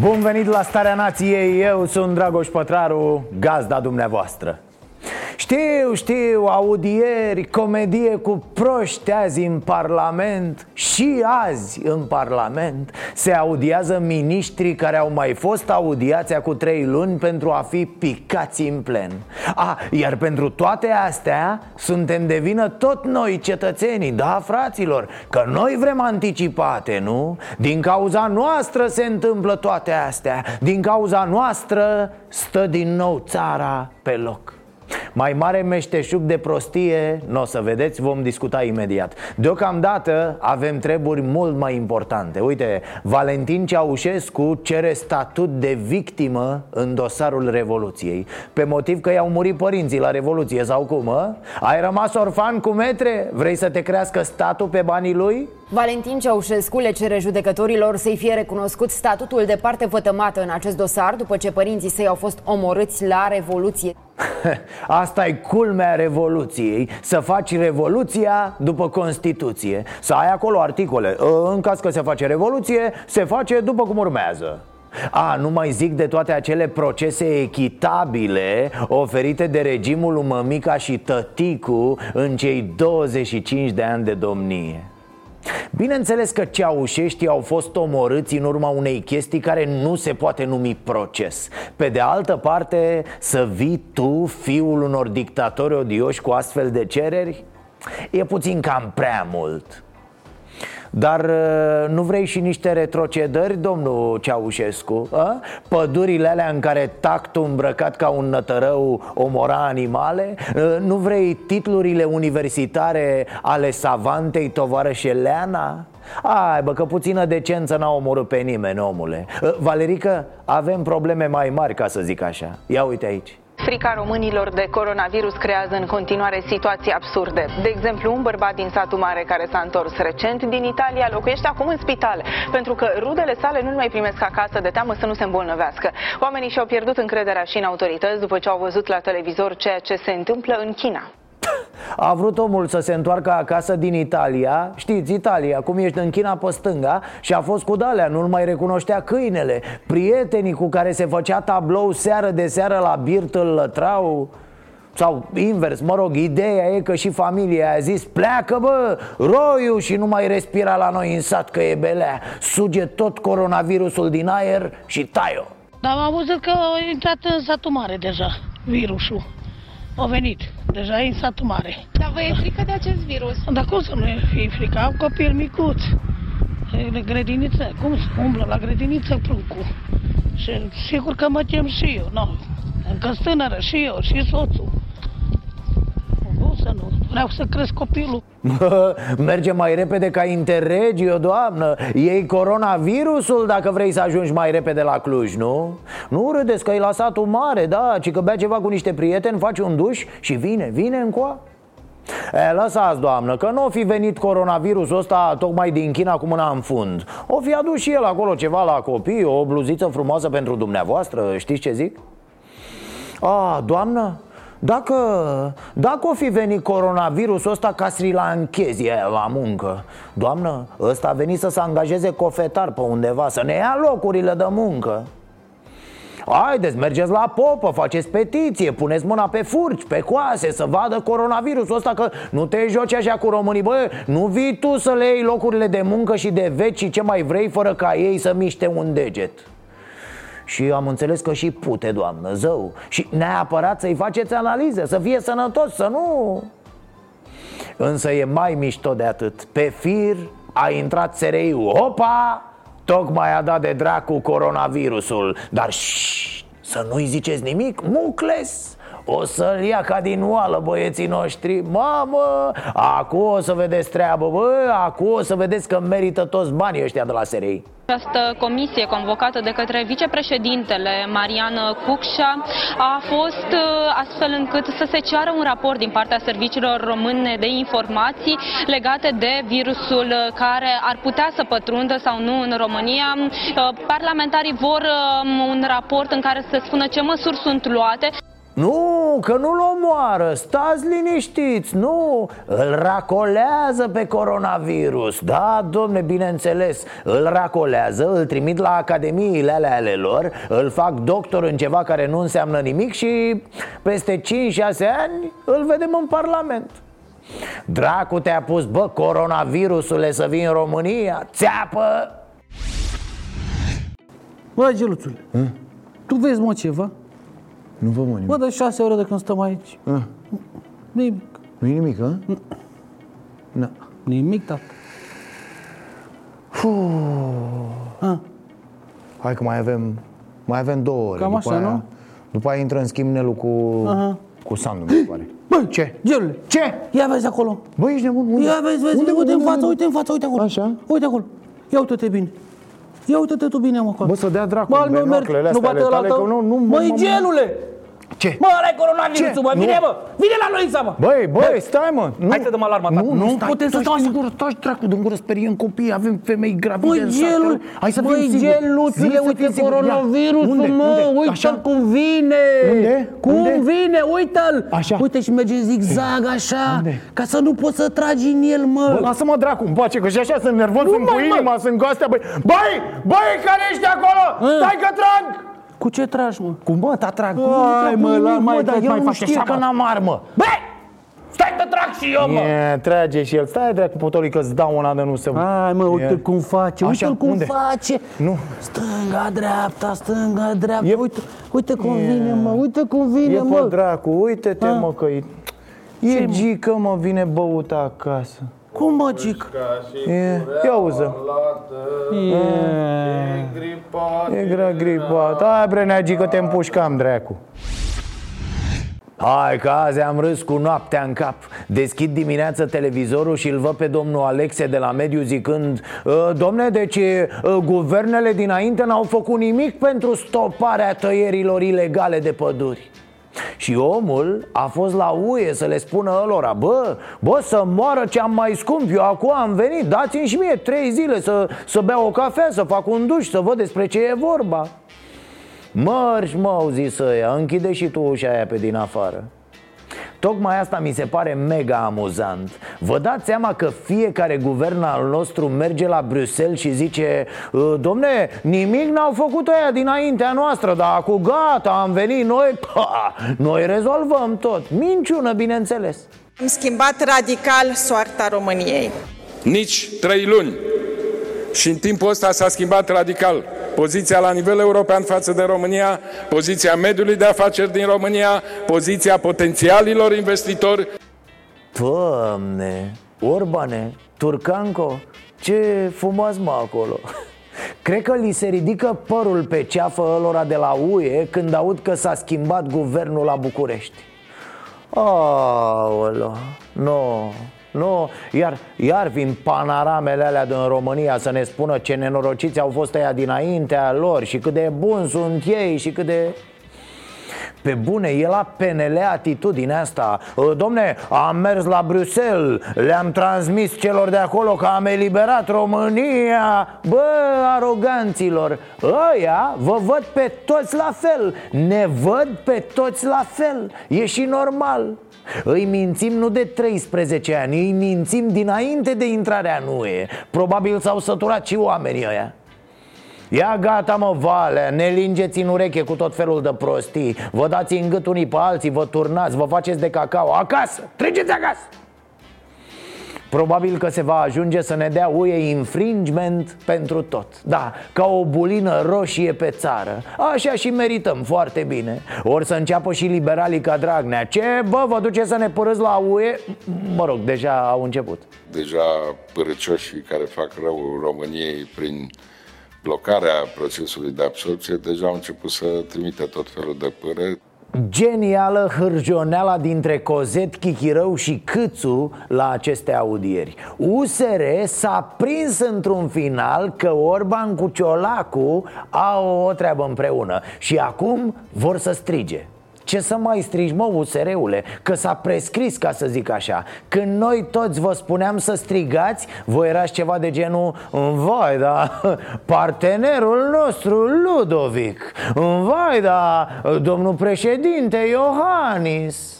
Bun venit la Starea Nației, eu sunt Dragoș Pătraru, gazda dumneavoastră știu, știu, audieri, comedie cu proști azi în Parlament Și azi în Parlament. Se audiază miniștri care au mai fost audiați cu trei luni Pentru a fi picați în plen. A, iar pentru toate astea Suntem de vină tot noi cetățenii, da fraților? Că noi vrem anticipate, nu? Din cauza noastră se întâmplă toate astea. Din cauza noastră stă din nou țara pe loc mai mare meșteșug de prostie, nu o să vedeți, vom discuta imediat Deocamdată avem treburi mult mai importante Uite, Valentin Ceaușescu cere statut de victimă în dosarul Revoluției Pe motiv că i-au murit părinții la Revoluție sau cum, mă? Ai rămas orfan cu metre? Vrei să te crească statul pe banii lui? Valentin Ceaușescu le cere judecătorilor să-i fie recunoscut statutul de parte vătămată în acest dosar După ce părinții săi au fost omorâți la Revoluție Asta e culmea Revoluției Să faci Revoluția după Constituție. Să ai acolo articole. În caz că se face Revoluție, se face după cum urmează. A, nu mai zic de toate acele procese echitabile oferite de regimul lui Mămica și Tăticu în cei 25 de ani de domnie Bineînțeles că ceaușeștii au fost omorâți în urma unei chestii care nu se poate numi proces Pe de altă parte, să vii tu, fiul unor dictatori odioși cu astfel de cereri? E puțin cam prea mult dar uh, nu vrei și niște retrocedări, domnul Ceaușescu? A? Pădurile alea în care tactul îmbrăcat ca un nătărău omora animale? Uh, nu vrei titlurile universitare ale savantei tovarășeleana? Ai, bă, că puțină decență n-a omorât pe nimeni, omule uh, Valerică, avem probleme mai mari, ca să zic așa Ia uite aici Frica românilor de coronavirus creează în continuare situații absurde. De exemplu, un bărbat din satul mare care s-a întors recent din Italia locuiește acum în spital, pentru că rudele sale nu-l mai primesc acasă de teamă să nu se îmbolnăvească. Oamenii și-au pierdut încrederea și în autorități după ce au văzut la televizor ceea ce se întâmplă în China. A vrut omul să se întoarcă acasă din Italia. Știți, Italia, cum ești în China pe stânga Și a fost cu dalea, nu-l mai recunoștea câinele. Prietenii cu care se făcea tablou seară de seară la birt îl lătrau. Sau invers, mă rog, ideea e că și familia a zis Pleacă bă, roiu și nu mai respira la noi în sat că e belea. Suge tot coronavirusul din aer și tai-o Dar am văzut că a intrat în satul mare deja virusul. A venit. Deja e în satul mare. Dar vă e frică de acest virus? Dar cum să nu e fi frică? Am copil micuț. De grădiniță. Cum să umblă la grădiniță pruncul? Și sigur că mă tem și eu. No. Încă tânără și eu și soțul. Nu să nu. Vreau să cresc copilul. Merge mai repede ca Interregio, doamnă Ei coronavirusul dacă vrei să ajungi mai repede la Cluj, nu? Nu râdeți că ai lăsat un mare, da Ci că bea ceva cu niște prieteni, faci un duș și vine, vine încoa E, lăsați, doamnă, că nu o fi venit coronavirusul ăsta tocmai din China cu mâna în fund O fi adus și el acolo ceva la copii, o bluziță frumoasă pentru dumneavoastră, știți ce zic? A, doamnă, dacă, dacă o fi venit coronavirusul ăsta ca Sri Lankezi la muncă Doamnă, ăsta a venit să se angajeze cofetar pe undeva Să ne ia locurile de muncă. Haideți, mergeți la popă, faceți petiție, puneți mâna pe furci, pe coase Să vadă coronavirusul ăsta că nu te joci așa cu românii. Bă, nu vii tu să le iei locurile de muncă și de veci și ce mai vrei Fără ca ei să miște un deget și am înțeles că și pute, doamnă, zău. Și neapărat să-i faceți analize, să fie sănătos, să nu... Însă e mai mișto de atât. Pe fir a intrat SRI-ul Hopa! Tocmai a dat de dracu coronavirusul. Dar șșș, să nu-i ziceți nimic, mucles O să-l ia ca din oală băieții noștri Mamă, acum o să vedeți treabă, bă Acum o să vedeți că merită toți banii ăștia de la SRI această comisie convocată de către vicepreședintele Marian Cucșa a fost uh, astfel încât să se ceară un raport din partea serviciilor române de informații legate de virusul care ar putea să pătrundă sau nu în România. Uh, parlamentarii vor um, un raport în care să se spună ce măsuri sunt luate. Nu, că nu-l omoară, stați liniștiți, nu. Îl racolează pe coronavirus. Da, domne, bineînțeles. Îl racolează, îl trimit la academiile alea ale lor Îl fac doctor în ceva care nu înseamnă nimic Și peste 5-6 ani îl vedem în Parlament. Dracu te-a pus, bă, coronavirusule să vii în România. Țeapă! Bă, Geluțule, Hm? tu vezi, mă, ceva? Nu vă mă nimic Bă, de șase ore de când stăm aici. Ah. Nimic. Nu e nimic, hă? Na. Nimic, tată. Ah, Hai că mai avem Mai avem două ore Cam după așa, aia, nu? După aia intră în schimb Nelu cu, Aha. cu Sandu, mi se pare Bă, Ce? Gelule, Ce? ia vezi acolo. Bă, ești nebun? Unde? Ia vezi, vezi, unde, uite unde, în față, unde? uite în față, uite acolo. Așa? Uite acolo. Ia uite-te bine. Ia uite-te tu bine, mă, acolo. Bă, să dea dracu Bă, al meu merg, binoclele nu astea bate ale la tale, tău. că nu- nu- Măi, mă- mă- gelule! Ce? Mă, ăla e coronavirusul, Ce? mă, vine, Nu. bă! Vine la noi, mă! Băi, băi, stai mă nu. Hai să dăm alarma ta. Nu, Nu nu stai, putem să taci stau din așa. gură, taci dracu din gură, speriem copii Avem femei gravide Băi, în sat, gelul, Hai să băi, fim siguri geluțule, Zi să uite fim siguri. Ia. coronavirusul, Unde? mă, Unde? uite-l Așa? cum vine! Unde? Cum Unde? vine, uite-l! Așa. Uite și merge în zigzag, așa, Unde? ca să nu poți să tragi în el, mă! Bă, lasă-mă dracu în pace, că și așa sunt nervos, Nu, sunt mă, cu mă. inima, sunt cu astea, băi Băi, băi, care ești acolo? Ă. Stai că trag! Cu ce tragi, mă? Cu mă, ta trag, Hai, mă, la- mai- dar mai eu nu faci știu așa, că mă. n-am armă Băi, stai că trag și eu, mă E, trage și el, stai dracu potolică, îți dau una de nu se Hai, mă, uite E. cum face, Așa, uite-l cum unde? face. Nu. Stânga, dreapta, stânga, dreapta. E- Uite, uite cum vine, mă, uite cum vine, E pe mă. dracu, uite-te A. mă că e E gică mă, vine băută acasă Cum, mă, gic? E, ia uză E. grea gripat. Hai bre, neagică, te împușcam, dracu. Hai că azi am râs cu noaptea în cap. Deschid dimineața televizorul și îl văd pe domnul Alexe de la mediu zicând "Ă, Domne, deci ă, guvernele dinainte n-au făcut nimic pentru stoparea tăierilor ilegale de păduri și omul a fost la UE să le spună lor Bă, bă, să moară ce am mai scump Eu acum am venit, dați-mi și mie trei zile să, să beau o cafea, să fac un duș Să văd despre ce e vorba. Mărși, mă, au zis ăia, închide și tu ușa aia pe din afară Tocmai asta mi se pare mega amuzant Vă dați seama că fiecare guvern al nostru merge la Bruxelles și zice "Ă, Domne, nimic n-au făcut ăia dinaintea noastră Dar acum gata, am venit noi pa, Noi rezolvăm tot Minciună, bineînțeles Am schimbat radical soarta României. nici trei luni. Și în timpul ăsta s-a schimbat radical poziția la nivel european față de România, poziția mediului de afaceri din România, poziția potențialilor investitori. Doamne, Orbane, Turcanco, ce frumos mă acolo. Cred că li se ridică părul pe ceafă ălora de la UE când aud că s-a schimbat guvernul la București. Aoleo, nu, nu, iar, iar vin panoramele alea din România să ne spună ce nenorociți au fost ăia dinaintea lor Și cât de buni sunt ei și cât de... Pe bune, e la PNL atitudinea asta. "Ă, Domne, am mers la Bruxelles Le-am transmis celor de acolo că am eliberat România. Bă, aroganților Ăia vă văd pe toți la fel Ne văd pe toți la fel. E și normal îi mințim nu de 13 ani, îi mințim dinainte de intrarea în UE Probabil s-au săturat și oamenii ăia. Ia gata mă, Valea, ne lingeți în ureche cu tot felul de prostii. Vă dați în gât unii pe alții, vă turnați, vă faceți de cacao. Acasă, treceți acasă Probabil că se va ajunge să ne dea UE infringement pentru tot. Da, ca o bulină roșie pe țară. Așa și merităm foarte bine. Ori să înceapă și liberalii ca Dragnea. Ce, bă, vă duce să ne părâți la UE? Mă rog, deja au început. Deja părăcioșii care fac rău României prin blocarea procesului de absorpție deja au început să trimite tot felul de pâre. Genială hârjoneala dintre Cozet, Chichirău și Câțu la aceste audieri. USR s-a prins într-un final că Orban cu Ciolacu au o treabă împreună Și acum vor să strige ce să mai strigi, mă, USR-ule? Că s-a prescris, ca să zic așa. Când noi toți vă spuneam să strigați Voi erați ceva de genul Vai, da, partenerul nostru, Ludovic. Vai, da, domnul președinte Iohannis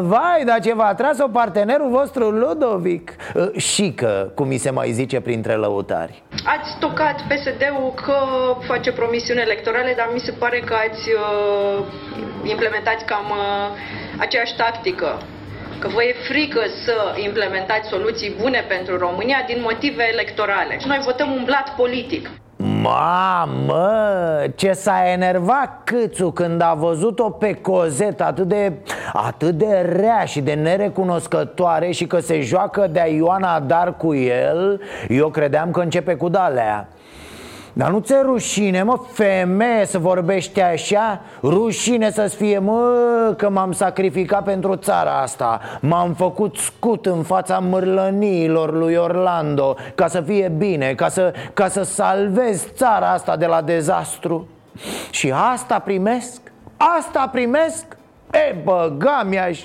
Vai, dar ce v-a tras-o partenerul vostru Ludovic Și că, cum mi se mai zice printre lăutari Ați tocat PSD-ul că face promisiuni electorale Dar mi se pare că ați uh, implementați cam uh, aceeași tactică că vă e frică să implementați soluții bune pentru România din motive electorale. Și noi votăm un blat politic. Mamă, ce s-a enervat Câțu când a văzut-o pe Cozet atât de, atât de rea și de nerecunoscătoare Și că se joacă de-a Ioana Dar cu el Eu credeam că începe cu dalea dar nu ți rușine, mă, femeie să vorbești așa? Rușine să-ți fie, mă, că m-am sacrificat pentru țara asta M-am făcut scut în fața mârlăniilor lui Orlando Ca să fie bine, ca să, ca să salvez țara asta de la dezastru Și asta primesc? Asta primesc? E, băga mi-aș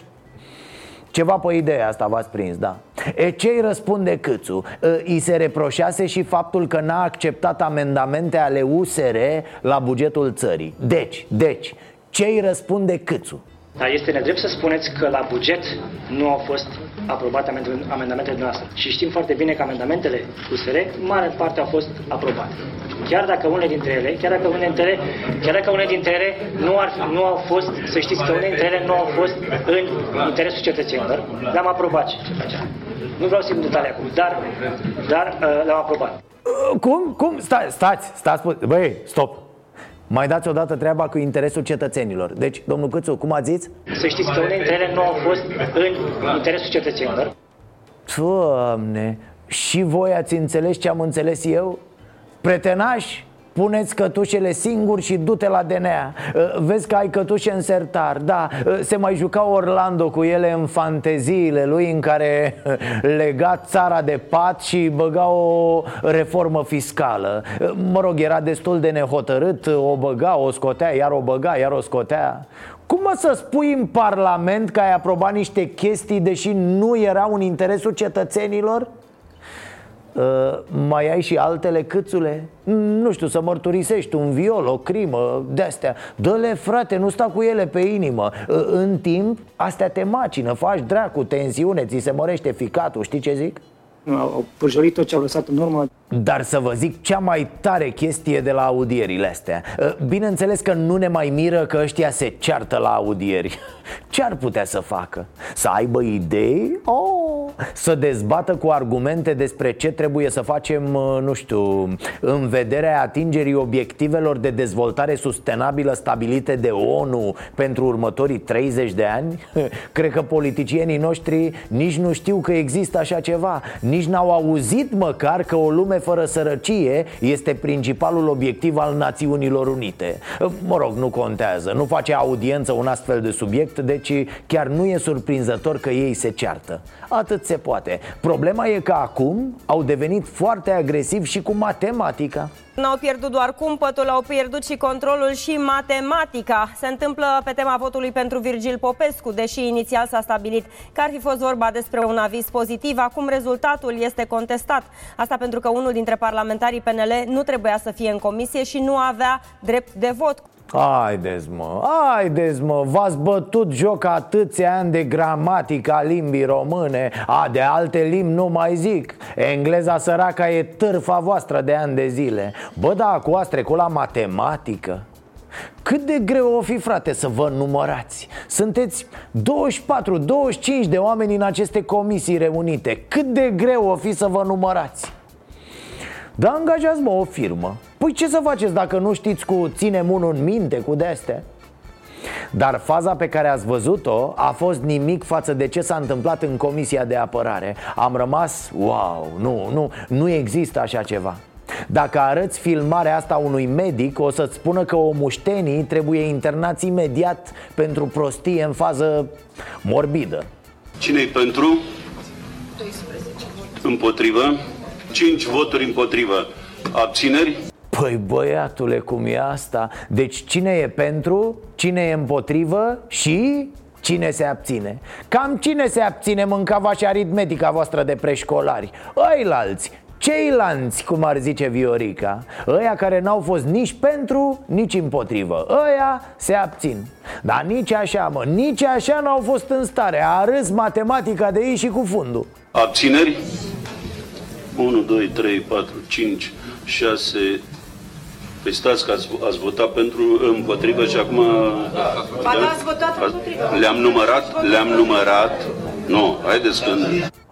ceva pe ideea asta v-ați prins, da E ce îi răspunde Câțu? I se reproșase și faptul că n-a acceptat amendamente ale USR la bugetul țării Deci, deci, ce îi răspunde Câțu? Dar este nedrept să spuneți că la buget nu au fost aprobate amendamentele noastre. Și știm foarte bine că amendamentele USR, mare parte au fost aprobate. Chiar dacă unele dintre ele, chiar dacă unele dintre ele, chiar dacă unele dintre ele nu, ar, nu au fost, să știți că unele dintre ele nu au fost în interesul cetățenilor, le-am aprobat. Nu vreau să intru detalii acum, dar, dar uh, le-am aprobat. Cum? Cum? Stai, stați, stați, băi, stop mai dați odată treaba cu interesul cetățenilor Deci, domnul Câțu, cum ați zis? Să știți că unele dintre ele nu au fost în interesul cetățenilor Doamne, și voi ați înțeles ce am înțeles eu? Pretenași? Puneți cătușele singuri și du-te la DNA uh, Vezi că ai cătușe în sertar Da, uh, se mai juca Orlando cu ele în fanteziile lui În care uh, lega țara de pat și băga o reformă fiscală. Mă rog, era destul de nehotărât O băga, o scotea, iar o băga, iar o scotea. Cum mă să spui în Parlament că ai aprobat niște chestii deși nu erau în interesul cetățenilor? Uh, mai ai și altele câțule? Nu știu, să mărturisești un viol, o crimă, de-astea Dă-le frate, nu sta cu ele pe inimă uh, În timp, astea te macină, faci dracu, tensiune, ți se mărește ficatul, știi ce zic? Au pârjolit tot ce au lăsat în urmă dar să vă zic cea mai tare chestie de la audierile astea uh, Bineînțeles că nu ne mai miră că ăștia se ceartă la audieri Ce ar putea să facă? Să aibă idei? Oh, să dezbată cu argumente despre ce trebuie să facem, uh, nu știu În vederea atingerii obiectivelor de dezvoltare sustenabilă stabilite de ONU pentru următorii 30 de ani? Cred că politicienii noștri nici nu știu că există așa ceva Nici n-au auzit măcar că o lume fără sărăcie este principalul obiectiv al Națiunilor Unite. Mă rog, nu contează, nu face audiență un astfel de subiect Deci chiar nu e surprinzător că ei se ceartă. Atât se poate. Problema e că acum au devenit foarte agresivi și cu matematica N-au pierdut doar cumpătul, au pierdut și controlul și matematica. Se întâmplă pe tema votului pentru Virgil Popescu, deși inițial s-a stabilit că ar fi fost vorba despre un aviz pozitiv, acum rezultatul este contestat. Asta pentru că unul dintre parlamentarii PNL nu trebuia să fie în comisie și nu avea drept de vot. Haideți mă, haideți mă, v-ați bătut joc atâția ani de gramatica limbii române A, de alte limbi nu mai zic Engleza săraca e târfa voastră de ani de zile Bă, da, cu ați trecut la matematică cât de greu o fi, frate, să vă numărați? Sunteți 24-25 de oameni în aceste comisii reunite Cât de greu o fi să vă numărați? Dar angajați mă o firmă. Păi ce să faceți dacă nu știți cu ținem unul în minte cu de-astea? Dar faza pe care ați văzut-o a fost nimic față de ce s-a întâmplat în Comisia de Apărare. Am rămas, wow, nu, nu, nu există așa ceva. Dacă arăți filmarea asta unui medic O să-ți spună că omuștenii trebuie internați imediat Pentru prostie în fază morbidă. Cine-i pentru? 12 Împotrivă 5 voturi împotrivă Abțineri? Păi băiatule, cum e asta? Deci cine e pentru, cine e împotrivă și cine se abține? Cam cine se abține mâncava și aritmetica voastră de preșcolari? Ăilalți, Ceilalți, cum ar zice Viorica Ăia care n-au fost nici pentru, nici împotrivă Ăia se abțin Dar nici așa, mă, nici așa n-au fost în stare A râs matematica de ei și cu fundul Abțineri? 1, 2, 3, 4, 5, 6 Păi stați că ați, ați votat pentru împotrivă și acum... Ba da, ați votat împotrivă. Le-am numărat, le-am numărat Nu, haideți că...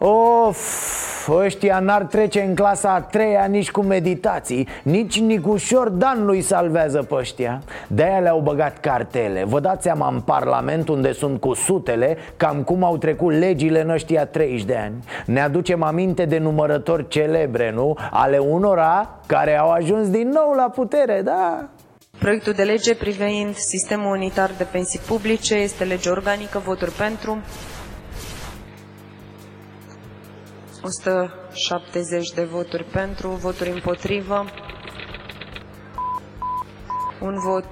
Of, ăștia n-ar trece în clasa a treia nici cu meditații Nici Nicușor Dan nu-i salvează pe ăștia De-aia le-au băgat cartele Vă dați seama în Parlament unde sunt cu sutele Cam cum au trecut legile în ăștia 30 de ani Ne aducem aminte de numărători celebre, nu? Ale unora care au ajuns din nou la putere, da? Proiectul de lege privind sistemul unitar de pensii publice este lege organică, voturi pentru, 170 de voturi pentru, voturi împotrivă, un vot,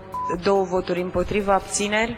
două voturi împotrivă, abțineri.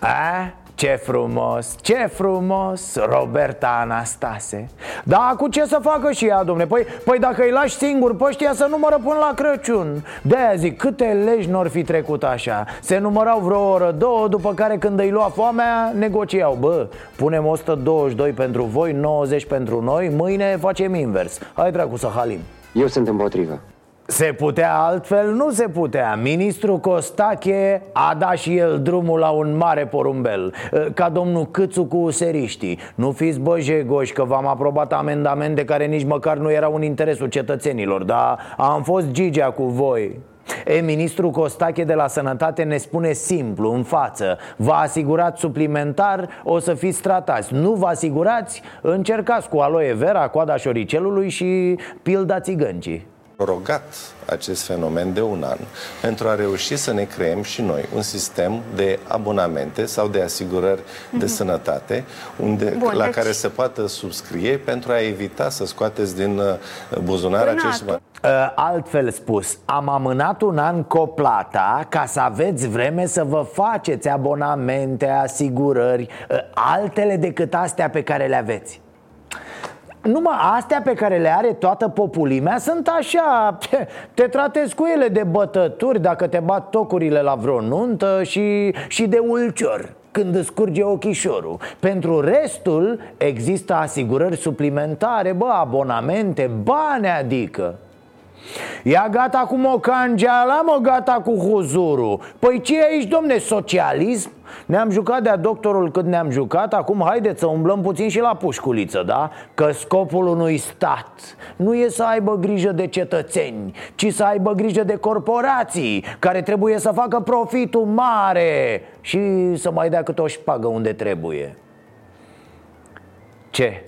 A? Ce frumos, ce frumos, Roberta Anastase. Da, cu ce să facă și ea, domne? Păi, păi dacă îi lași singur pe ăștia să numără până la Crăciun. De-aia zic, câte legi n-or fi trecut așa? Se numărau vreo oră, două, după care când îi lua foamea, negociau. Bă, punem 122 pentru voi, 90 pentru noi, mâine facem invers. Hai dracu să halim. Eu sunt împotrivă se putea altfel? Nu se putea. Ministrul Costache a dat și el drumul la un mare porumbel. Ca domnul Câțu cu seriștii Nu fiți băjegoși că v-am aprobat amendamente care nici măcar nu erau în interesul cetățenilor Dar am fost Gigea cu voi. E, ministrul Costache de la Sănătate ne spune simplu, în față. Vă asigurați suplimentar, o să fiți tratați. Nu vă asigurați, încercați cu aloe vera, coada șoricelului și pilda țigăncii prorogat acest fenomen de un an pentru a reuși să ne creăm și noi un sistem de abonamente sau de asigurări mm-hmm. de mhm. sănătate unde, Bun, la deci... care se poată subscrie pentru a evita să scoateți din uh, buzunar acești bani. Uh, altfel spus, am amânat un an coplata ca să aveți vreme să vă faceți abonamente, asigurări, uh, altele decât astea pe care le aveți. Numai astea pe care le are toată populimea sunt așa Te, te tratezi cu ele de bătături dacă te bat tocurile la vreo nuntă și, și de ulcior când îți curge ochișorul. Pentru restul există asigurări suplimentare, bă, abonamente, bani adică Ia gata cu mocangeala, mă gata cu huzurul Păi ce e aici, domne, socialism? Ne-am jucat de-a doctorul cât ne-am jucat Acum haideți să umblăm puțin și la pușculiță, da? Că scopul unui stat nu e să aibă grijă de cetățeni Ci să aibă grijă de corporații Care trebuie să facă profitul mare Și să mai dea cât o șpagă unde trebuie Ce?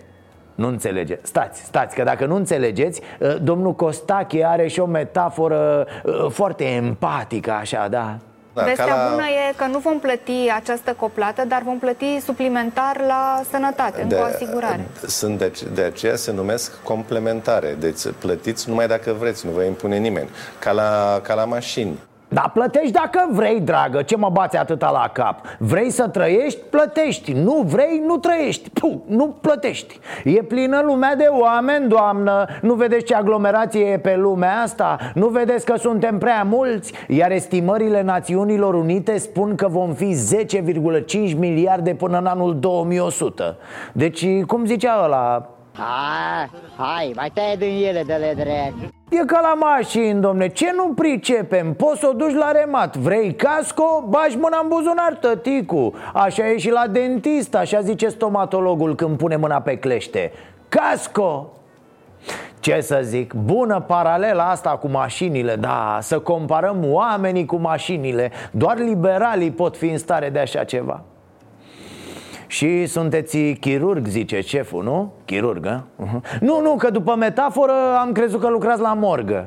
Nu înțelege. Stați, stați, că dacă nu înțelegeți, ă, domnul Costache are și o metaforă ă, foarte empatică, așa, da? Da, Vestea la... bună e că nu vom plăti această coplată, dar vom plăti suplimentar la sănătate, de, în asigurare. Sunt de, de aceea se numesc complementare. Deci plătiți numai dacă vreți, nu vă impune nimeni. Ca la, ca la mașini. Da, plătești dacă vrei, dragă, ce mă bați atâta la cap? Vrei să trăiești, plătești. Nu vrei, nu trăiești. Puh, nu plătești. E plină lumea de oameni, doamnă. Nu vedeți ce aglomerație e pe lumea asta? Nu vedeți că suntem prea mulți? Iar estimările Națiunilor Unite spun că vom fi 10,5 miliarde până în anul 2100 Deci, cum zicea ăla, Hai, hai, mai taie din ele de le drept E ca la mașini, domne, ce nu pricepem? Poți să o duci la remat. Vrei casco? Bași mâna în buzunar, tăticu Așa e și la dentist, așa zice stomatologul când pune mâna pe clește. Casco! Ce să zic, bună paralela asta cu mașinile, da, să comparăm oamenii cu mașinile. Doar liberalii pot fi în stare de așa ceva Și sunteți chirurg, zice șeful, nu? Chirurg, a? Uh-huh. Nu, nu, că după metaforă am crezut că lucrați la morgă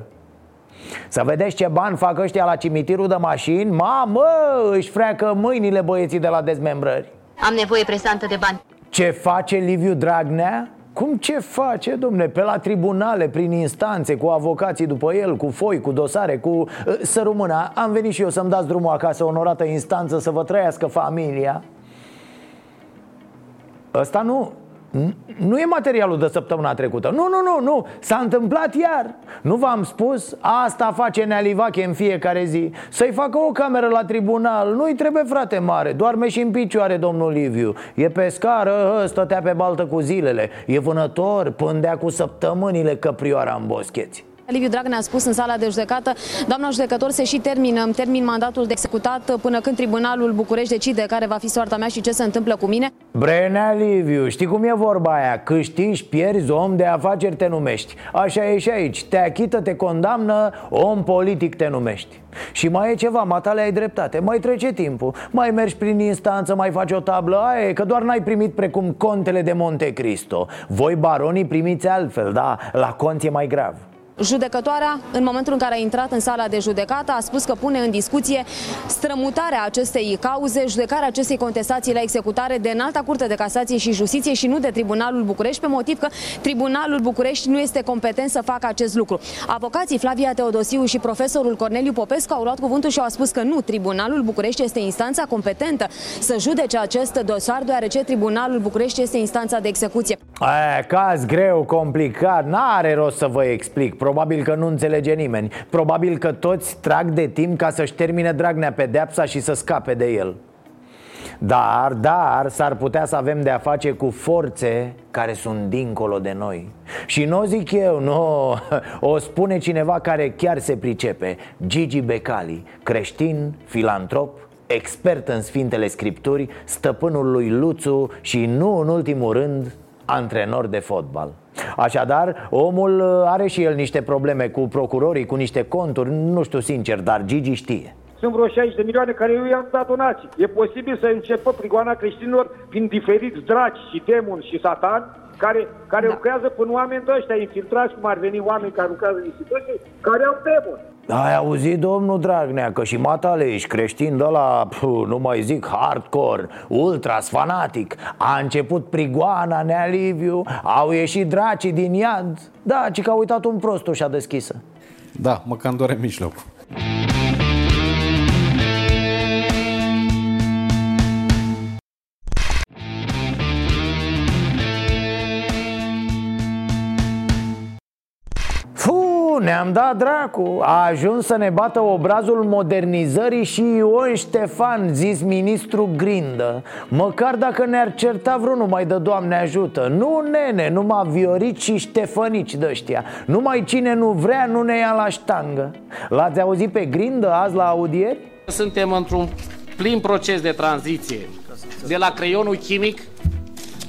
să vedeți ce bani fac ăștia la cimitirul de mașini Mamă, își freacă mâinile băieții de la dezmembrări Am nevoie presantă de bani Ce face Liviu Dragnea? Cum ce face, domne? Pe la tribunale, prin instanțe, cu avocații după el, cu foi, cu dosare, cu... Să rămână, am venit și eu să-mi dați drumul acasă, onorată instanță, să vă trăiască familia Ăsta nu, nu e materialul de săptămâna trecută. Nu, nu, nu, nu. S-a întâmplat iar. Nu v-am spus? Asta face Nealivache în fiecare zi. Să-i facă o cameră la tribunal. Nu-i trebuie frate mare. Doarme și în picioare domnul Liviu. E pe scară, stătea pe baltă cu zilele. E vânător, pândea cu săptămânile căprioara în boscheți Liviu Dragnea a spus în sala de judecată, doamna judecător, se și termină, termin mandatul de executat până când Tribunalul București decide care va fi soarta mea și ce se întâmplă cu mine. Brenea Liviu, știi cum e vorba aia? Câștigi, pierzi, om de afaceri te numești. Așa e și aici, te achită, te condamnă, om politic te numești. Și mai e ceva, matale ai dreptate, mai trece timpul. Mai mergi prin instanță, mai faci o tablă. Aia e că doar n-ai primit precum contele de Monte Cristo. Voi baronii primiți altfel, da, la cont e mai grav Judecătoarea, în momentul în care a intrat în sala de judecată, a spus că pune în discuție strămutarea acestei cauze, judecarea acestei contestații la executare de înalta Curte de Casație și Justiție și nu de Tribunalul București, pe motiv că Tribunalul București nu este competent să facă acest lucru. Avocații Flavia Teodosiu și profesorul Corneliu Popescu au luat cuvântul și au spus că nu, Tribunalul București este instanța competentă să judece acest dosar, deoarece Tribunalul București este instanța de execuție. E, caz greu, complicat, n-are rost să vă explic. Probabil că nu înțelege nimeni. Probabil că toți trag de timp ca să-și termine Dragnea pedeapsa și să scape de el. Dar, dar, s-ar putea să avem de-a face cu forțe care sunt dincolo de noi. Și nu o zic eu, nu, o spune cineva care chiar se pricepe. Gigi Becali, creștin, filantrop, expert în Sfintele Scripturi Stăpânul lui Luțu și nu în ultimul rând antrenor de fotbal Așadar, omul uh, are și el niște probleme cu procurorii, cu niște conturi Nu știu sincer, dar Gigi știe sunt vreo 60 de milioane care eu i-am dat donații. E posibil să începă prigoana creștinilor prin diferiți draci și demoni și satan care, care da. lucrează până oameni de ăștia infiltrați, cum ar veni oameni care lucrează în instituții, care au demoni. Ai auzit, domnul Dragnea, că și mataleș ești creștin de la, nu mai zic, hardcore, ultras, fanatic A început prigoana, Nealiviu, au ieșit dracii din iad. Da, ci că a uitat un prost ușa deschisă. Da, mă cam doare mijloc ne-am dat dracu. A ajuns să ne bată obrazul modernizării și Ion Ștefan, zis ministru Grindă. Măcar dacă ne-ar certa vreunul mai de Doamne ajută. Nu nene, numai viorici și ștefănici de ăștia. Numai cine nu vrea nu ne ia la ștangă. L-ați auzit pe Grindă azi la audieri? Suntem într-un plin proces de tranziție. De la creionul chimic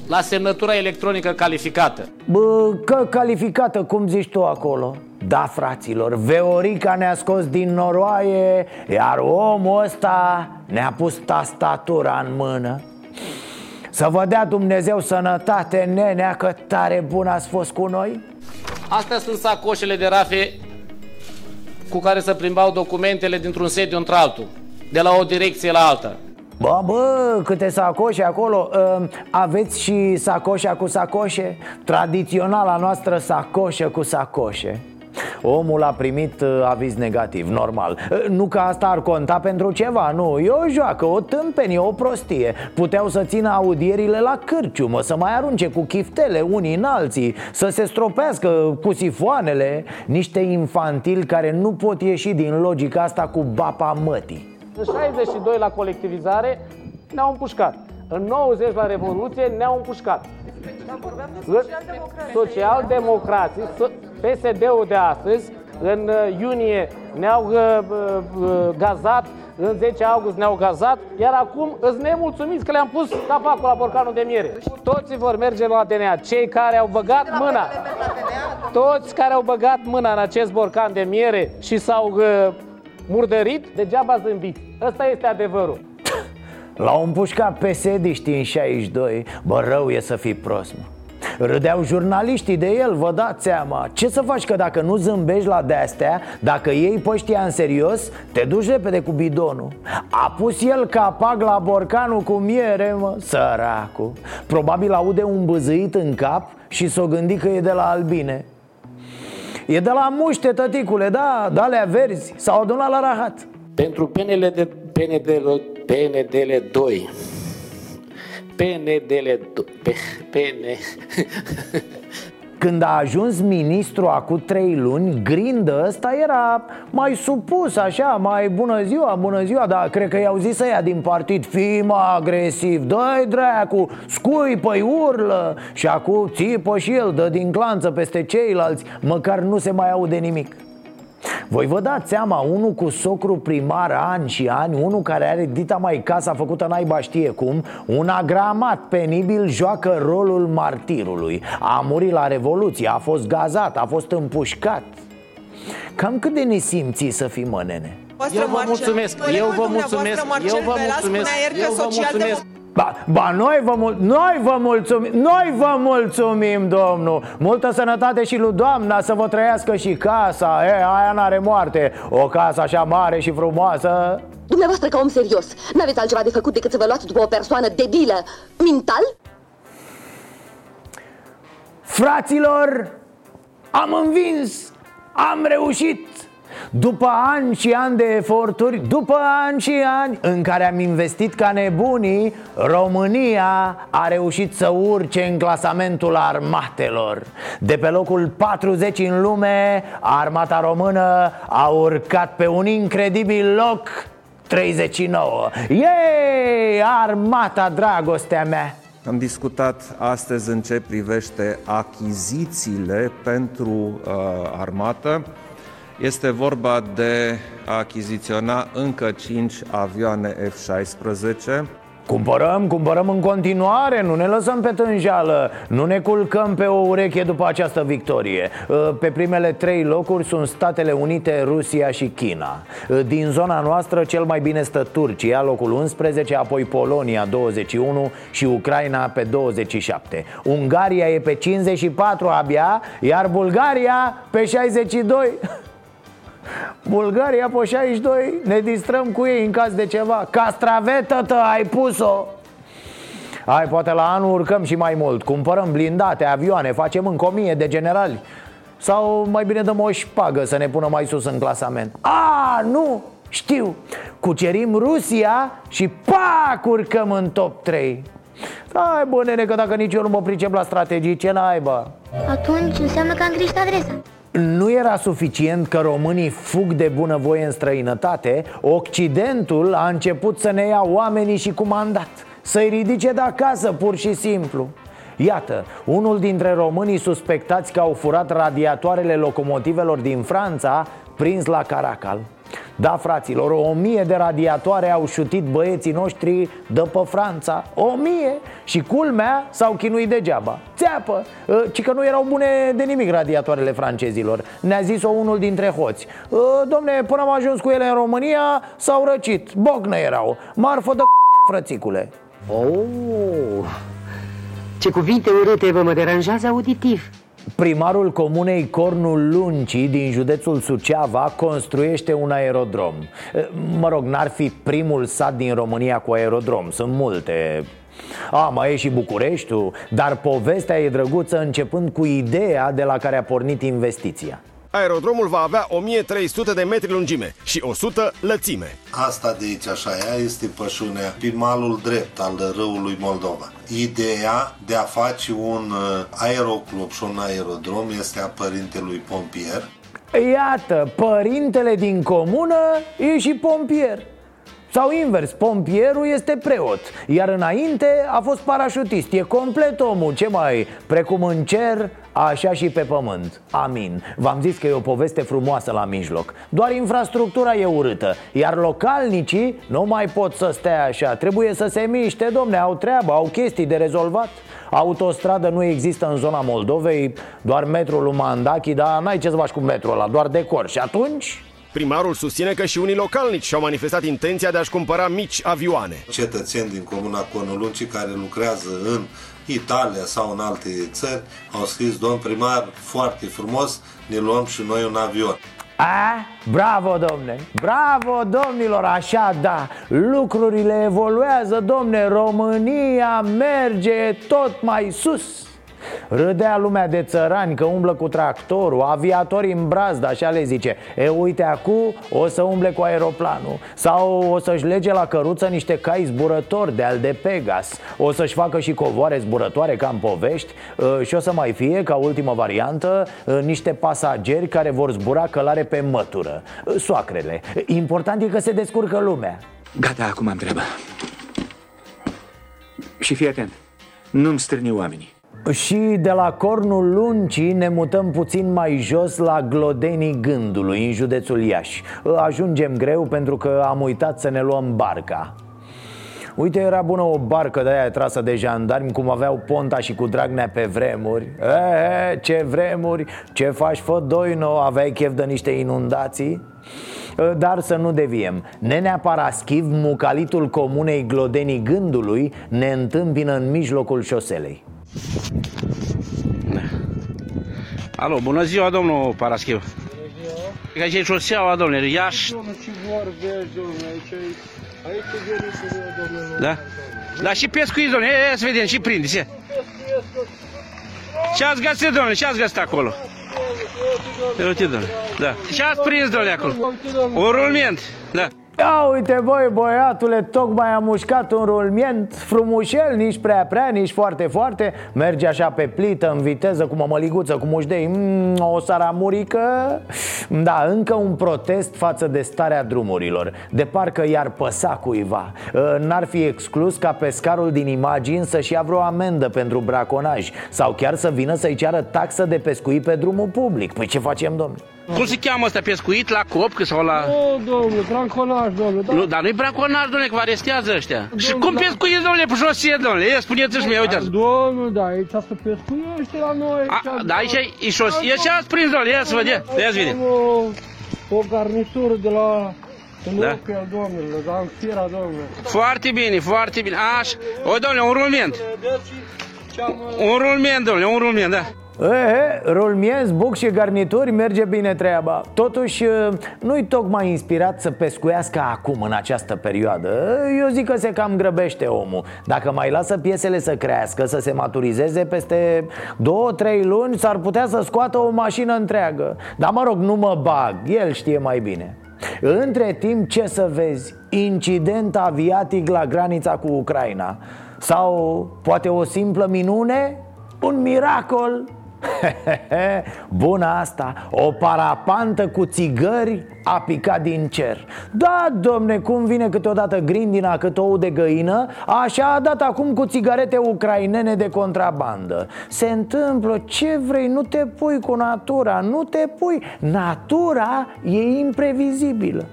la semnătura electronică calificată Bă, că calificată, cum zici tu acolo? Da, fraților, Veorica ne-a scos din noroaie Iar omul ăsta ne-a pus tastatura în mână Să vă dea Dumnezeu sănătate, nenea, că tare bun ați fost cu noi Astea sunt sacoșele de rafe cu care se plimbau documentele dintr-un sediu într-altul, de la o direcție la alta. Bă, bă, câte sacoșe acolo ă, Aveți și sacoșa cu sacoșe? Tradiționala noastră sacoșă cu sacoșe. Omul a primit uh, aviz negativ, normal. Uh, Nu că asta ar conta pentru ceva, nu. E o joacă, o tâmpenie, o prostie. Puteau să țină audierile la cârciumă Să mai arunce cu chiftele unii în alții Să se stropească cu sifoanele. Niște infantili care nu pot ieși din logica asta cu bapa mătii În 62 la colectivizare ne-au împușcat În 90 la Revoluție ne-au împușcat Social-democrații, PSD-ul de astăzi, în uh, iunie ne-au uh, uh, gazat, în 10 august ne-au gazat, iar acum îți nemulțumiți că le-am pus capacul la borcanul de miere. Toți vor merge la DNA. Cei care au băgat mâna, toți care au băgat mâna în acest borcan de miere și s-au uh, murdărit, degeaba zâmbit. Ăsta este adevărul. L-au împușcat psd în 62 Bă, rău e să fii prost, mă. Râdeau jurnaliștii de el, vă dați seama Ce să faci că dacă nu zâmbești la de-astea Dacă iei păștia în serios Te duci repede cu bidonul A pus el capac la borcanul cu miere, mă Săracu Probabil aude un băzăit în cap Și s-o gândi că e de la albine E de la muște, tăticule, da, de alea verzi S-au adunat la rahat. Pentru penele de PNDL, PNDL 2 PNDL PN Când a ajuns ministru acum trei luni, Grindă ăsta era mai supus, așa, mai bună ziua, bună ziua Dar cred că i-au zis ăia din partid, fii mă agresiv, dă-i dracu, scuipă-i, urlă. Și acum țipă și el, dă din clanță peste ceilalți, măcar nu se mai aude nimic voi vă dați seama, unul cu socru primar ani și ani Unul care are dita mai casa făcută naiba știe cum Un agramat penibil joacă rolul martirului. A murit la Revoluție, a fost gazat, a fost împușcat. Cam cât de nesimții să fii, mă, nene? Eu vă mulțumesc, eu vă mulțumesc, eu vă mulțumesc, eu vă mulțumesc Ba, ba noi, vă mul- noi vă mulțumim Noi vă mulțumim, domnul. Multă sănătate și lui doamna Să vă trăiască și casa. E, Aia n-are moarte. O casă așa mare și frumoasă. Dumneavoastră, ca om serios, n-aveți altceva de făcut decât să vă luați după o persoană debilă, mental? Fraților, am învins Am reușit după ani și ani de eforturi, după ani și ani în care am investit ca nebunii, România a reușit să urce în clasamentul armatelor. De pe locul 40 în lume, armata română a urcat pe un incredibil loc 39. Ei, armata dragostea mea! Am discutat astăzi în ce privește achizițiile pentru uh, armată. Este vorba de a achiziționa încă 5 avioane F-16. Cumpărăm, cumpărăm în continuare, nu ne lăsăm pe tânjală Nu ne culcăm pe o ureche după această victorie. Pe primele trei locuri sunt Statele Unite, Rusia și China. Din zona noastră cel mai bine stă Turcia, locul 11, apoi Polonia 21 și Ucraina pe 27 Ungaria e pe 54 abia, iar Bulgaria pe 62 Bulgaria pe 62 Ne distrăm cu ei în caz de ceva. Castravetă tă, ai pus-o. Hai, poate la anul urcăm și mai mult. Cumpărăm blindate, avioane, facem încă o mie de generali. Sau mai bine dăm o șpagă să ne pună mai sus în clasament. A, nu, știu. Cucerim Rusia și pac urcăm în top 3 Hai bă nene că dacă nici eu nu mă pricep la strategii, ce naiba? Atunci înseamnă că am greșit adresa nu era suficient că românii fug de bunăvoie în străinătate. Occidentul a început să ne ia oamenii și cu mandat. Să-i ridice de acasă, pur și simplu. Iată, unul dintre românii suspectați că au furat radiatoarele locomotivelor din Franța Prins la Caracal da, fraților, o mie de radiatoare au șutit băieții noștri de pe Franța. O mie! Și culmea s-au chinuit degeaba. Țeapă, ă, ci că nu erau bune de nimic radiatoarele francezilor. Ne-a zis-o unul dintre hoți. Ă, Domne, până am ajuns cu ele în România S-au răcit, bocnă erau. Marfă de frățicule. Oh, ce cuvinte urâte vă mă deranjează auditiv Primarul comunei Cornul Luncii din județul Suceava construiește un aerodrom. Mă rog, n-ar fi primul sat din România cu aerodrom, sunt multe. A, mai e și Bucureștiul, dar povestea e drăguță începând cu ideea de la care a pornit investiția Aerodromul va avea 1300 de metri lungime și 100 lățime. Asta de aici, așa, ea este pășunea prin malul drept al râului Moldova. Ideea de a face un uh, aeroclub și un aerodrom este a părintelui pompier. Iată, părintele din comună e și pompier sau invers, pompierul este preot Iar înainte a fost parașutist. E complet omul, ce mai Precum în cer, așa și pe pământ. Amin. V-am zis că e o poveste frumoasă la mijloc. Doar infrastructura e urâtă Iar localnicii nu mai pot să stea așa. Trebuie să se miște, domne, au treabă, au chestii de rezolvat. Autostradă nu există în zona Moldovei Doar metrul lui Mandachi Dar n-ai ce să faci cu metrul ăla, doar decor. Și atunci Primarul susține că și unii localnici și-au manifestat intenția de a-și cumpăra mici avioane. Cetățeni din comuna Conoluncii care lucrează în Italia sau în alte țări au scris, domn primar, foarte frumos, ne luăm și noi un avion. A? Bravo, domne! Bravo, domnilor! Așa, da! Lucrurile evoluează, domne! România merge tot mai sus! Râdea lumea de țărani că umblă cu tractorul Aviatorii în brazdă, așa le zice. E uite acum o să umble cu aeroplanul. Sau o să-și lege la căruță niște cai zburători de al de Pegas. O să-și facă și covoare zburătoare ca în povești. Și o să mai fie, ca ultimă variantă Niște pasageri care vor zbura călare pe mătură. Soacrele Important e că se descurcă lumea. Gata, acum am treabă. Și fii atent Nu-mi strâni oamenii și de la Cornul Luncii ne mutăm puțin mai jos la Glodenii Gândului, în județul Iași. Ajungem greu pentru că am uitat să ne luăm barca. Uite, era bună o barcă de aia trasă de jandarmi Cum aveau Ponta și cu Dragnea pe vremuri. E, Ce vremuri, ce faci fă doino Aveai chef de niște inundații? Dar să nu deviem. Nenea Paraschiv, mucalitul comunei Glodenii Gândului Ne întâmpină în mijlocul șoselei Alo, bună ziua, domnul Paraschiv. Bună ziua. Aici e șoseaua, domnule, Iași. Domnule, ce vorbești, domnule, aici Aici e domnule. Da? Da, și pescuiți, domnule, ia să vedem, și prindeți, Ce ați găsit, domnule, ce ați găsit acolo? Uite, domnule, da. Ce ați prins, domnule, acolo? Un rulment, da. Ia uite voi băiatule, tocmai am mușcat un rulmient Frumușel, nici prea prea, nici foarte foarte. Merge așa pe plită, în viteză, cu mămăliguță, cu mușdei. Mm, O saramurică. Da, încă un protest față de starea drumurilor. De parcă i-ar păsa cuiva. Ă, N-ar fi exclus ca pescarul din imagini să-și ia vreo amendă pentru braconaj Sau chiar să vină să-i ceară taxă de pescuit pe drumul public. Păi ce facem, domnule? Cum se cheamă ăsta pescuit la cop sau la... Nu, domnule, braconaj, domnule. Da. Nu, dar nu-i braconaj, domnule, că vă arestează ăștia. Domnule, și cum da. pescuiți, domnule, pe șosie, domnule? Ia, spuneți-și mie, uite Domnule, da, aici să pescuiește la noi. A, da, aici e șosie și ați prins, domnule, ia să vedem, ia să vedem. O garnitură de la... Da? Opel, domnule, la Amfira, domnule. Foarte bine, foarte bine. Așa. O, domnule, un rulment. Un rulment, domnule, un rulment, da. E, rulmiez, buc și garnituri merge bine treaba. Totuși, nu-i tocmai inspirat să pescuiască acum, în această perioadă. Eu zic că se cam grăbește omul. Dacă mai lasă piesele să crească, să se maturizeze Peste două, trei luni s-ar putea să scoată o mașină întreagă. Dar mă rog, nu mă bag, el știe mai bine. Între timp, ce să vezi? Incident aviatic la granița cu Ucraina. Sau poate o simplă minune? Un miracol Bună asta, o parapantă cu țigări a picat din cer. Da, domne, cum vine câteodată grindina cât ou de găină Așa a dat acum cu țigarete ucrainene de contrabandă. Se întâmplă, ce vrei, nu te pui cu natura, nu te pui. Natura e imprevizibilă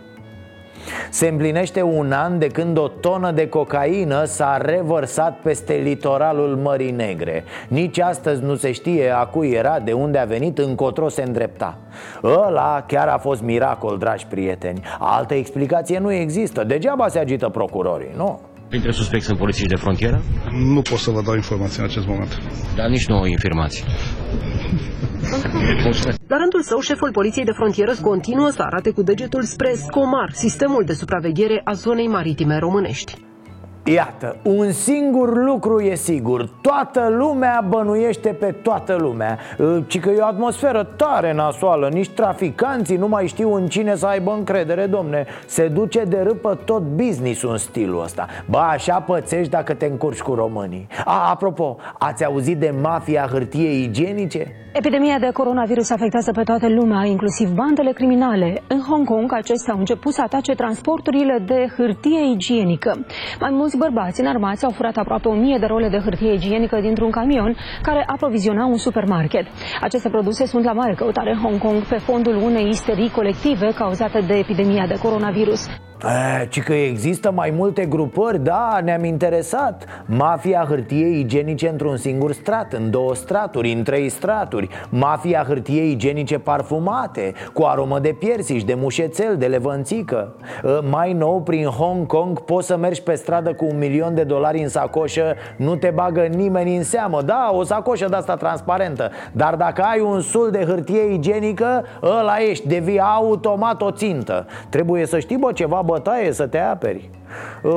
se împlinește un an de când o tonă de cocaină s-a revărsat peste litoralul Mării Negre. Nici astăzi nu se știe a cui era, de unde a venit, încotro se îndrepta. Ăla chiar a fost miracol, dragi prieteni. Altă explicație nu există, degeaba se agită procurorii, nu? Printre suspecți sunt polițiști de frontieră? Nu pot să vă dau informații în acest moment. Dar nici nu au informații. La rândul său, șeful Poliției de Frontieră continuă să arate cu degetul spre SCOMAR, sistemul de supraveghere a zonei maritime românești. Iată, un singur lucru e sigur Toată lumea bănuiește pe toată lumea Ci că e o atmosferă tare nasoală Nici traficanții nu mai știu în cine să aibă încredere, domne Se duce de râpă tot business în stilul ăsta Ba, așa pățești dacă te încurci cu românii A, apropo, ați auzit de mafia hârtiei igienice? Epidemia de coronavirus afectează pe toată lumea, inclusiv bandele criminale. În Hong Kong, acestea au început să atace transporturile de hârtie igienică. Mai mulți bărbați înarmați au furat aproape 1000 de role de hârtie igienică dintr-un camion care aproviziona un supermarket. Aceste produse sunt la mare căutare în Hong Kong pe fondul unei isterii colective cauzate de epidemia de coronavirus. E, ci că există mai multe grupări, da, ne-am interesat. Mafia hârtiei igienice într-un singur strat, în două straturi, în trei straturi. Mafia hârtiei igienice parfumate, cu aromă de piersici, de mușețel, de levănțică. E, Mai nou, prin Hong Kong, poți să mergi pe stradă cu un milion de dolari în sacoșă Nu te bagă nimeni în seamă, da, o sacoșă de asta transparentă. Dar dacă ai un sul de hârtie igienică, ăla ești, devii automat o țintă. Trebuie să știi, bă, ceva bătaie să te aperi.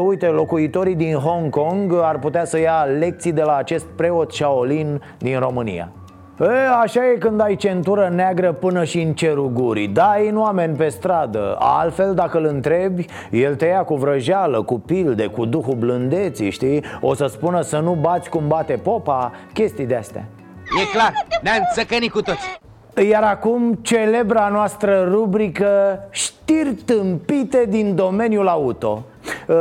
Uite, locuitorii din Hong Kong ar putea să ia lecții de la acest preot Shaolin din România. E, așa e când ai centură neagră până și în cerul gurii. Dai în oameni pe stradă. Altfel, dacă îl întrebi, el te ia cu vrăjeală, cu pilde, cu duhul blândeții, știi? O să spună să nu bați cum bate popa, chestii de-astea. E clar, ne-am țăcănit cu toți iar acum celebra noastră rubrică Știri tâmpite din domeniul auto. uh,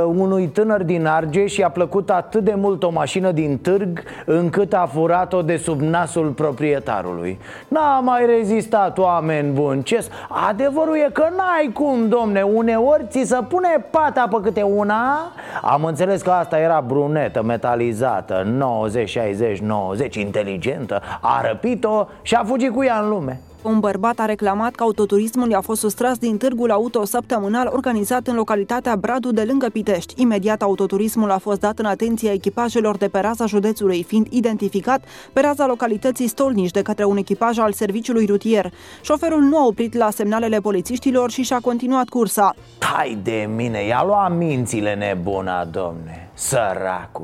Unui tânăr din Argeș i-a plăcut atât de mult o mașină din târg Încât a furat-o de sub nasul proprietarului. N-a mai rezistat, oameni buni. Ce Adevărul e că n-ai cum, domne. Uneori ți se pune pata pe câte una. Am înțeles că asta era brunetă, metalizată 90, 60, 90, inteligentă A răpit-o și a fugit cu ea în lume un bărbat a reclamat că autoturismul i-a fost sustras din târgul auto săptămânal organizat în localitatea Bradu de lângă Pitești. Imediat autoturismul a fost dat în atenția echipajelor de pe raza județului, fiind identificat pe raza localității Stolnici de către un echipaj al serviciului rutier. Șoferul nu a oprit la semnalele polițiștilor și și-a continuat cursa. Hai de mine, i-a luat mințile nebuna, domne Săracu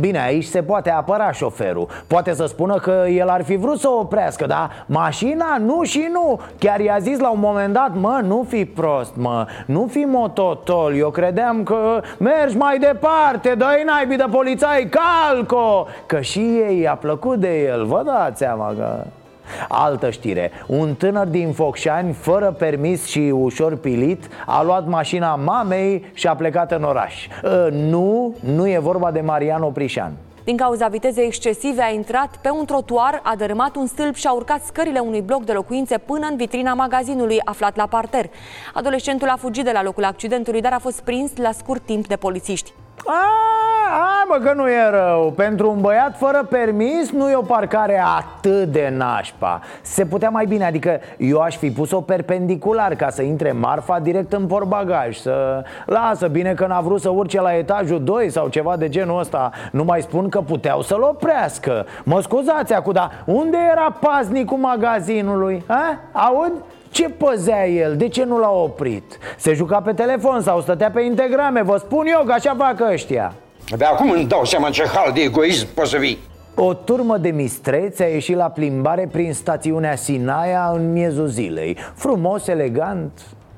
Bine, aici se poate apăra șoferul. Poate să spună că el ar fi vrut să o oprească Dar mașina nu și nu. Chiar i-a zis la un moment dat Mă, nu fi prost, mă. Nu fi mototol. Eu credeam că mergi mai departe. Dă-i naibii de polițai, calco. Că și ei i-a plăcut de el. Vă dați seama că... Altă știre, un tânăr din Focșani, fără permis și ușor pilit A luat mașina mamei și a plecat în oraș uh, Nu, nu e vorba de Marian Oprișan din cauza vitezei excesive a intrat pe un trotuar, a dărâmat un stâlp și a urcat scările unui bloc de locuințe până în vitrina magazinului aflat la parter. Adolescentul a fugit de la locul accidentului, dar a fost prins la scurt timp de polițiști. A, mă că nu e rău Pentru un băiat fără permis nu e o parcare atât de nașpa Se putea mai bine, adică eu aș fi pus-o perpendicular Ca să intre marfa direct în portbagaj Să lasă bine că n-a vrut să urce la etajul 2 sau ceva de genul ăsta Nu mai spun că puteau să-l oprească Mă scuzați acum, dar unde era paznicul magazinului? A? Aud? Ce păzea el? De ce nu l-a oprit? Se juca pe telefon sau stătea pe integrame Vă spun eu că așa fac ăștia De acum îmi dau seama ce hal de egoism poți să vii o turmă de mistreți a ieșit la plimbare prin stațiunea Sinaia în miezul zilei Frumos, elegant,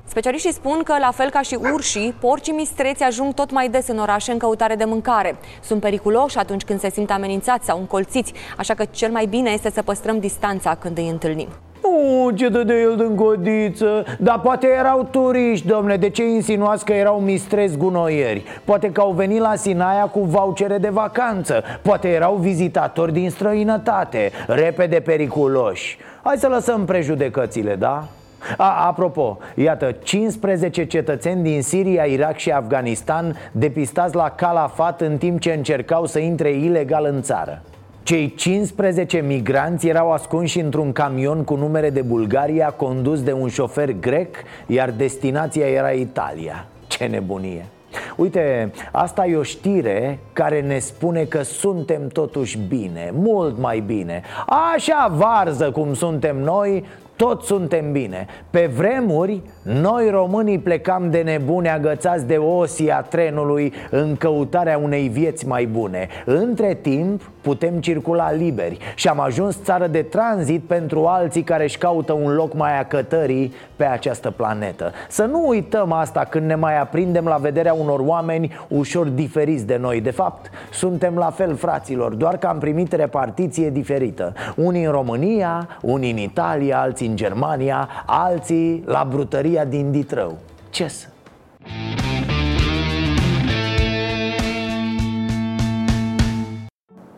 Specialiștii spun că, la fel ca și urșii, porcii mistreți ajung tot mai des în orașe în căutare de mâncare. Sunt periculoși atunci când se simt amenințați sau încolțiți, așa că cel mai bine este să păstrăm distanța când îi întâlnim. Nu, ce dă de el din codiță Dar poate erau turiști, domne De ce insinuați că erau mistrezi gunoieri? Poate că au venit la Sinaia cu vouchere de vacanță Poate erau vizitatori din străinătate Repede periculoși Hai să lăsăm prejudecățile, da? A, apropo, iată, 15 cetățeni din Siria, Irak și Afganistan depistați la Calafat în timp ce încercau să intre ilegal în țară. Cei 15 migranți erau ascunși într-un camion cu numere de Bulgaria condus de un șofer grec, iar destinația era Italia. Ce nebunie! Uite, asta e o știre care ne spune că suntem totuși bine, mult mai bine Așa varză cum suntem noi, tot suntem bine Pe vremuri, noi românii plecam de nebune agățați de osia trenului în căutarea unei vieți mai bune. Între timp, putem circula liberi și am ajuns țară de tranzit pentru alții care își caută un loc mai acătării pe această planetă. Să nu uităm asta când ne mai aprindem la vederea unor oameni ușor diferiți de noi. De fapt, suntem la fel fraților, doar că am primit repartiție diferită. Unii în România, unii în Italia, alții în Germania, alții la brutăria din Ditrău Ce să?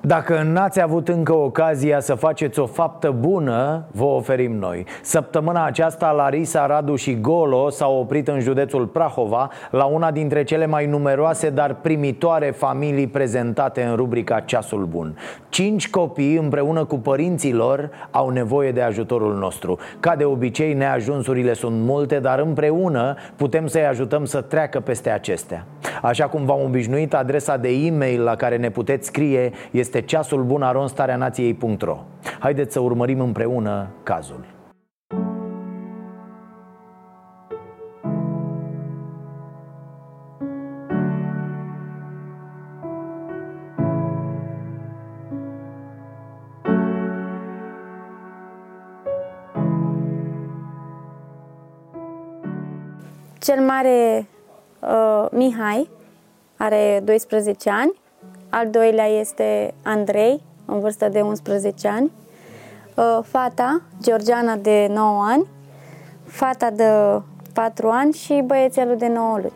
Dacă n-ați avut încă ocazia să faceți o faptă bună, vă oferim noi. Săptămâna aceasta, Larisa, Radu și Golo s-au oprit în județul Prahova La una dintre cele mai numeroase, dar primitoare familii prezentate în rubrica Ceasul Bun. Cinci copii, împreună cu părinții lor, au nevoie de ajutorul nostru. Ca de obicei, neajunsurile sunt multe, dar împreună putem să-i ajutăm să treacă peste acestea. Așa cum v-am obișnuit, adresa de e-mail la care ne puteți scrie este este ceasul bun aronstareanației.ro Haideți să urmărim împreună cazul. Cel mare uh, Mihai are 12 ani, al doilea este Andrei, în vârstă de 11 ani, uh, fata, Georgiana, de 9 ani, fata de 4 ani și băiețelul de 9 luni.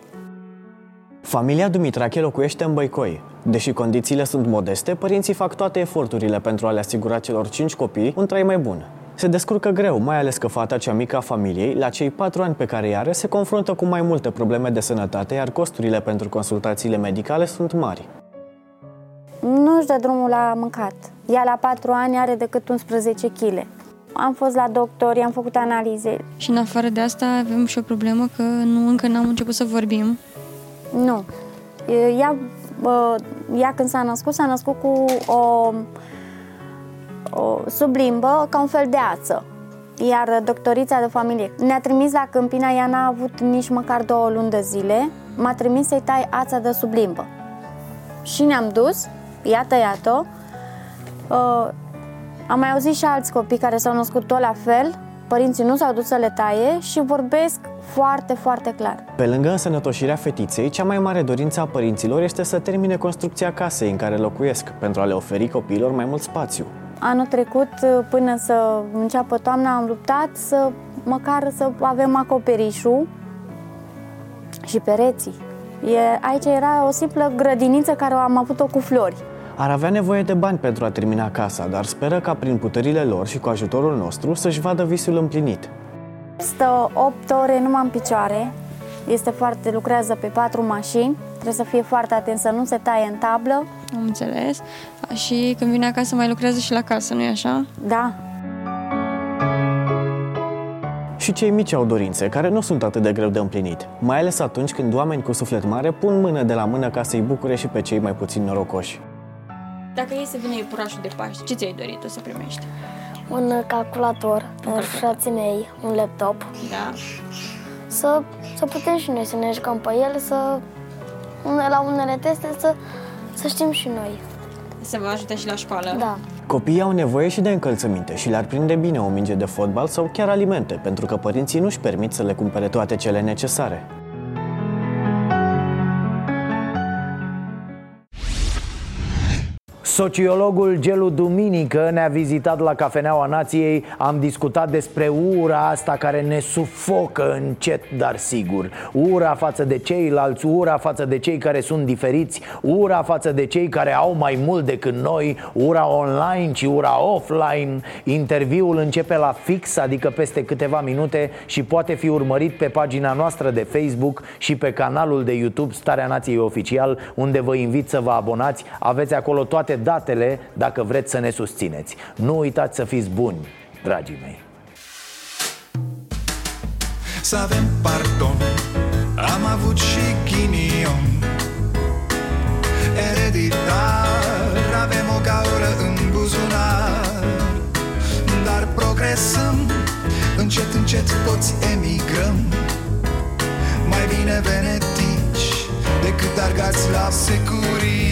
Familia Dumitrache locuiește în Băicoi. Deși condițiile sunt modeste, părinții fac toate eforturile pentru a le asigura celor 5 copii un trai mai bun. Se descurcă greu, mai ales că fata cea mică a familiei, la cei patru ani pe care îi are, se confruntă cu mai multe probleme de sănătate, iar costurile pentru consultațiile medicale sunt mari nu-și dă drumul la mâncat. Ea la 4 ani are decât 11 kg. Am fost la doctor, i-am făcut analize. Și în afară de asta avem și o problemă că nu, încă n-am început să vorbim. Nu. Ea, ea când s-a născut, s-a născut cu o, o sublimbă ca un fel de ață. Iar doctorița de familie ne-a trimis la Câmpina, ea n-a avut nici măcar două luni de zile, m-a trimis să-i tai ața de sublimbă. Și ne-am dus i-a tăiat-o. Uh, am mai auzit și alți copii care s-au născut tot la fel, părinții nu s-au dus să le taie și vorbesc foarte, foarte clar. Pe lângă însănătoșirea fetiței, cea mai mare dorință a părinților este să termine construcția casei în care locuiesc, pentru a le oferi copiilor mai mult spațiu. Anul trecut, până să înceapă toamna, am luptat să măcar să avem acoperișul și pereții. E, aici era o simplă grădiniță care am avut-o cu flori. Ar avea nevoie de bani pentru a termina casa, dar speră ca prin puterile lor și cu ajutorul nostru să-și vadă visul împlinit. Stă 8 ore numai în picioare, este foarte, lucrează pe patru mașini, trebuie să fie foarte atent să nu se taie în tablă. Am înțeles. Și când vine acasă mai lucrează și la casă, nu-i așa? Da, și cei mici au dorințe, care nu sunt atât de greu de împlinit, mai ales atunci când oameni cu suflet mare pun mână de la mână ca să-i bucure și pe cei mai puțin norocoși. Dacă e să vină iepurașul de Paște, ce ți-ai dorit tu să primești? Un calculator pentru frații mei, un laptop. Da. Să, să putem și noi să ne jucăm pe el, să la unele teste să, să știm și noi. Să vă ajute și la școală? Da. Copiii au nevoie și de încălțăminte și le-ar prinde bine o minge de fotbal sau chiar alimente, pentru că părinții nu-și permit să le cumpere toate cele necesare. Sociologul Gelu Duminică ne-a vizitat la Cafeneaua Nației. Am discutat despre ura asta care ne sufocă încet, dar sigur. Ura față de ceilalți, ura față de cei care sunt diferiți Ura față de cei care au mai mult decât noi Ura online și ura offline. Interviul începe la fix, adică peste câteva minute Și poate fi urmărit pe pagina noastră de Facebook Și pe canalul de YouTube Starea Nației Oficial Unde vă invit să vă abonați. Aveți acolo toate datele dacă vreți să ne susțineți. Nu uitați să fiți buni, dragii mei. Să avem pardon. Am avut și ghinion. Ereditar Avem o gaură în buzunar. Dar progresăm Încet, încet toți emigrăm. Mai bine venetici Decât argați la securii